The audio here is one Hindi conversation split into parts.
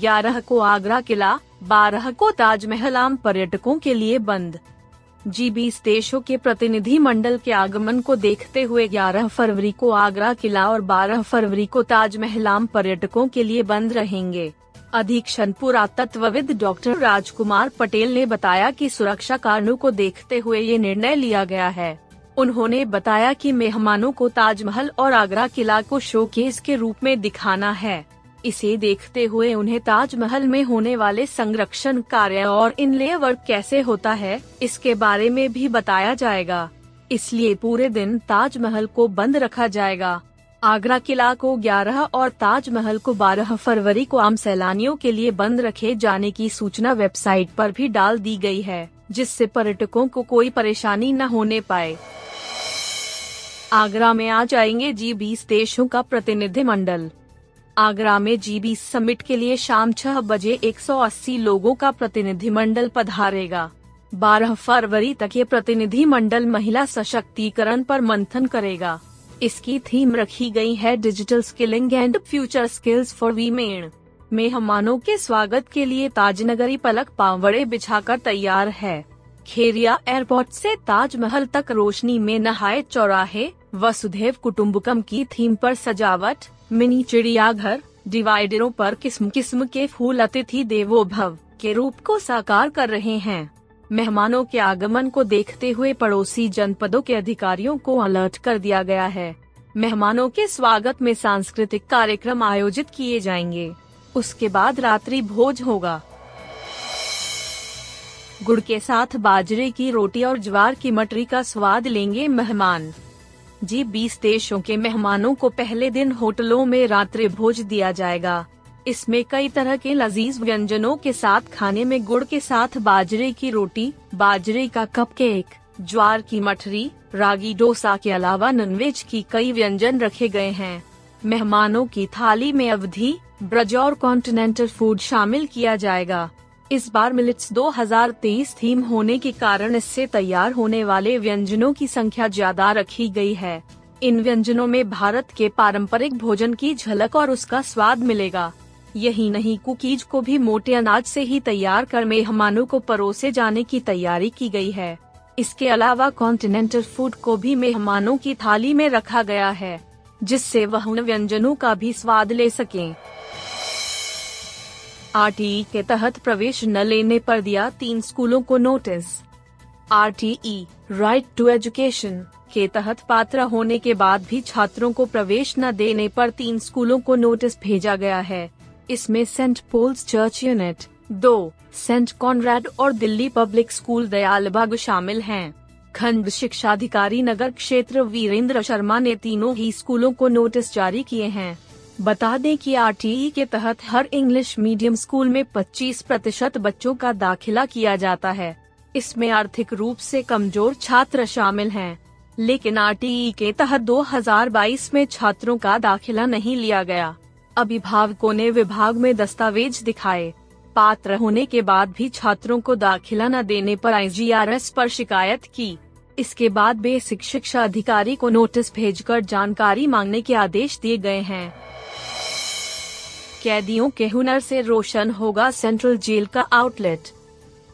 ग्यारह को आगरा किला, बारह को ताजमहल आम पर्यटकों के लिए बंद। जी बीस देशों के प्रतिनिधि मंडल के आगमन को देखते हुए 11 फरवरी को आगरा किला और 12 फरवरी को ताजमहल आम पर्यटकों के लिए बंद रहेंगे। अधीक्षण पुरातत्वविद डॉक्टर राजकुमार पटेल ने बताया कि सुरक्षा कारणों को देखते हुए ये निर्णय लिया गया है। उन्होंने बताया कि मेहमानों को ताजमहल और आगरा किला को शोकेस के रूप में दिखाना है। इसे देखते हुए उन्हें ताजमहल में होने वाले संरक्षण कार्य और इनले वर्क कैसे होता है, इसके बारे में भी बताया जाएगा। इसलिए पूरे दिन ताजमहल को बंद रखा जाएगा। आगरा किला को 11 और ताजमहल को 12 फरवरी को आम सैलानियों के लिए बंद रखे जाने की सूचना वेबसाइट पर भी डाल दी गई है, जिससे पर्यटकों को कोई परेशानी न होने पाए। आगरा में आ जाएँगे जी बीस देशों का प्रतिनिधि मंडल आगरा में जी बीस समिट के लिए शाम छह बजे 180 लोगों का प्रतिनिधिमंडल पधारेगा। 12 फरवरी तक ये प्रतिनिधिमंडल महिला सशक्तिकरण पर मंथन करेगा। इसकी थीम रखी गई है digital skilling and future skills for women. मेहमानों के स्वागत के लिए ताजनगरी पलक पावड़े बिछाकर तैयार है। खेरिया एयरपोर्ट से ताजमहल तक रोशनी में नहाए चौराहे वसुधैव कुटुम्बकम की थीम पर सजावट, मिनी चिड़ियाघर, डिवाइडरों पर किस्म किस्म के फूल अतिथि देवो भव के रूप को साकार कर रहे हैं। मेहमानों के आगमन को देखते हुए पड़ोसी जनपदों के अधिकारियों को अलर्ट कर दिया गया है। मेहमानों के स्वागत में सांस्कृतिक कार्यक्रम आयोजित किए जाएँगे। उसके बाद रात्रि भोज होगा। गुड़ के साथ बाजरे की रोटी और ज्वार की मटरी का स्वाद लेंगे मेहमान। जी बीस देशों के मेहमानों को पहले दिन होटलों में रात्रि भोज दिया जाएगा। इसमें कई तरह के लजीज व्यंजनों के साथ खाने में गुड़ के साथ बाजरे की रोटी, बाजरे का कप केक ज्वार की मठरी, रागी डोसा के अलावा नॉनवेज की कई व्यंजन रखे गए हैं। मेहमानों की थाली में अवधि, ब्रज और कॉन्टिनेंटल फ़ूड शामिल किया जाएगा। इस बार मिलिट्स 2023 थीम होने के कारण इससे तैयार होने वाले व्यंजनों की संख्या ज़्यादा रखी गई है। इन व्यंजनों में भारत के पारंपरिक भोजन की झलक और उसका स्वाद मिलेगा। यही नहीं, कुकीज को भी मोटे अनाज से ही तैयार कर मेहमानों को परोसे जाने की तैयारी की गई है। इसके अलावा कॉन्टिनेंटल फ़ूड को भी मेहमानों की थाली में रखा गया है, जिससे वह उन व्यंजनों का भी स्वाद ले सकें। आरटीई के तहत प्रवेश न लेने पर दिया तीन स्कूलों को notice. RTE right to education के तहत पात्र होने के बाद भी छात्रों को प्रवेश न देने पर तीन स्कूलों को नोटिस भेजा गया है। इसमें सेंट पोल्स चर्च यूनिट, दो, सेंट कॉनरेड और दिल्ली पब्लिक स्कूल दयालबाग शामिल हैं। खंड शिक्षा अधिकारी नगर क्षेत्र वीरेंद्र शर्मा ने तीनों ही स्कूलों को नोटिस जारी किए हैं। बता दें कि आरटीई के तहत हर इंग्लिश मीडियम स्कूल में 25 प्रतिशत बच्चों का दाखिला किया जाता है। इसमें आर्थिक रूप से कमज़ोर छात्र शामिल हैं, लेकिन आरटीई के तहत 2022 में छात्रों का दाखिला नहीं लिया गया। अभिभावकों ने विभाग में दस्तावेज़ दिखाए। पात्र होने के बाद भी छात्रों को दाखिला न देने पर आईजीआरएस पर शिकायत की। इसके बाद बेसिक शिक्षा अधिकारी को नोटिस भेजकर जानकारी मांगने के आदेश दिए गए हैं। कैदियों के हुनर से रोशन होगा सेंट्रल जेल का आउटलेट।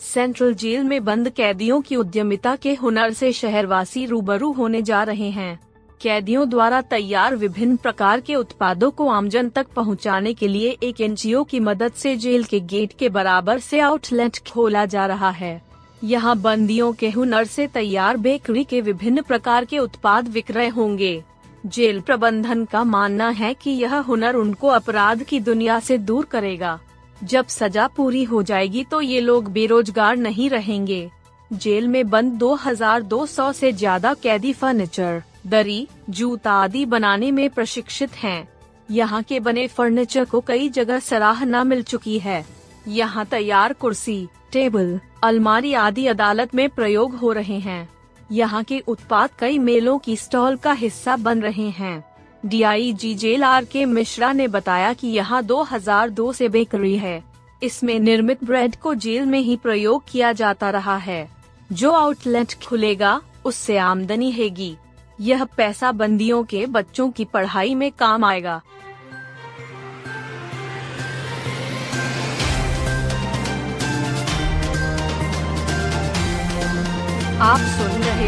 सेंट्रल जेल में बंद कैदियों की उद्यमिता के हुनर से शहरवासी रूबरू होने जा रहे हैं। कैदियों द्वारा तैयार विभिन्न प्रकार के उत्पादों को आमजन तक पहुँचाने के लिए एक एनजीओ की मदद से जेल के गेट के बराबर से आउटलेट खोला जा रहा है। यहाँ बंदियों के हुनर से तैयार बेकरी के विभिन्न प्रकार के उत्पाद विक्रय होंगे। जेल प्रबंधन का मानना है कि यह हुनर उनको अपराध की दुनिया से दूर करेगा। जब सजा पूरी हो जाएगी तो ये लोग बेरोजगार नहीं रहेंगे। जेल में बंद 2200 से ज़्यादा कैदी फर्नीचर, दरी, जूता आदि बनाने में प्रशिक्षित हैं। यहाँ के बने फर्नीचर को कई जगह सराहना मिल चुकी है। यहाँ तैयार कुर्सी, टेबल, अलमारी आदि अदालत में प्रयोग हो रहे हैं। यहाँ के उत्पाद कई मेलों की स्टॉल का हिस्सा बन रहे हैं। D I G jail R K Mishra ने बताया कि यहाँ 2002 से बेकरी है। इसमें निर्मित ब्रेड को जेल में ही प्रयोग किया जाता रहा है। जो आउटलेट खुलेगा, उससे आमदनी हैगी। यह पैसा बंदियों के बच्चों की पढ़ाई में काम आएगा।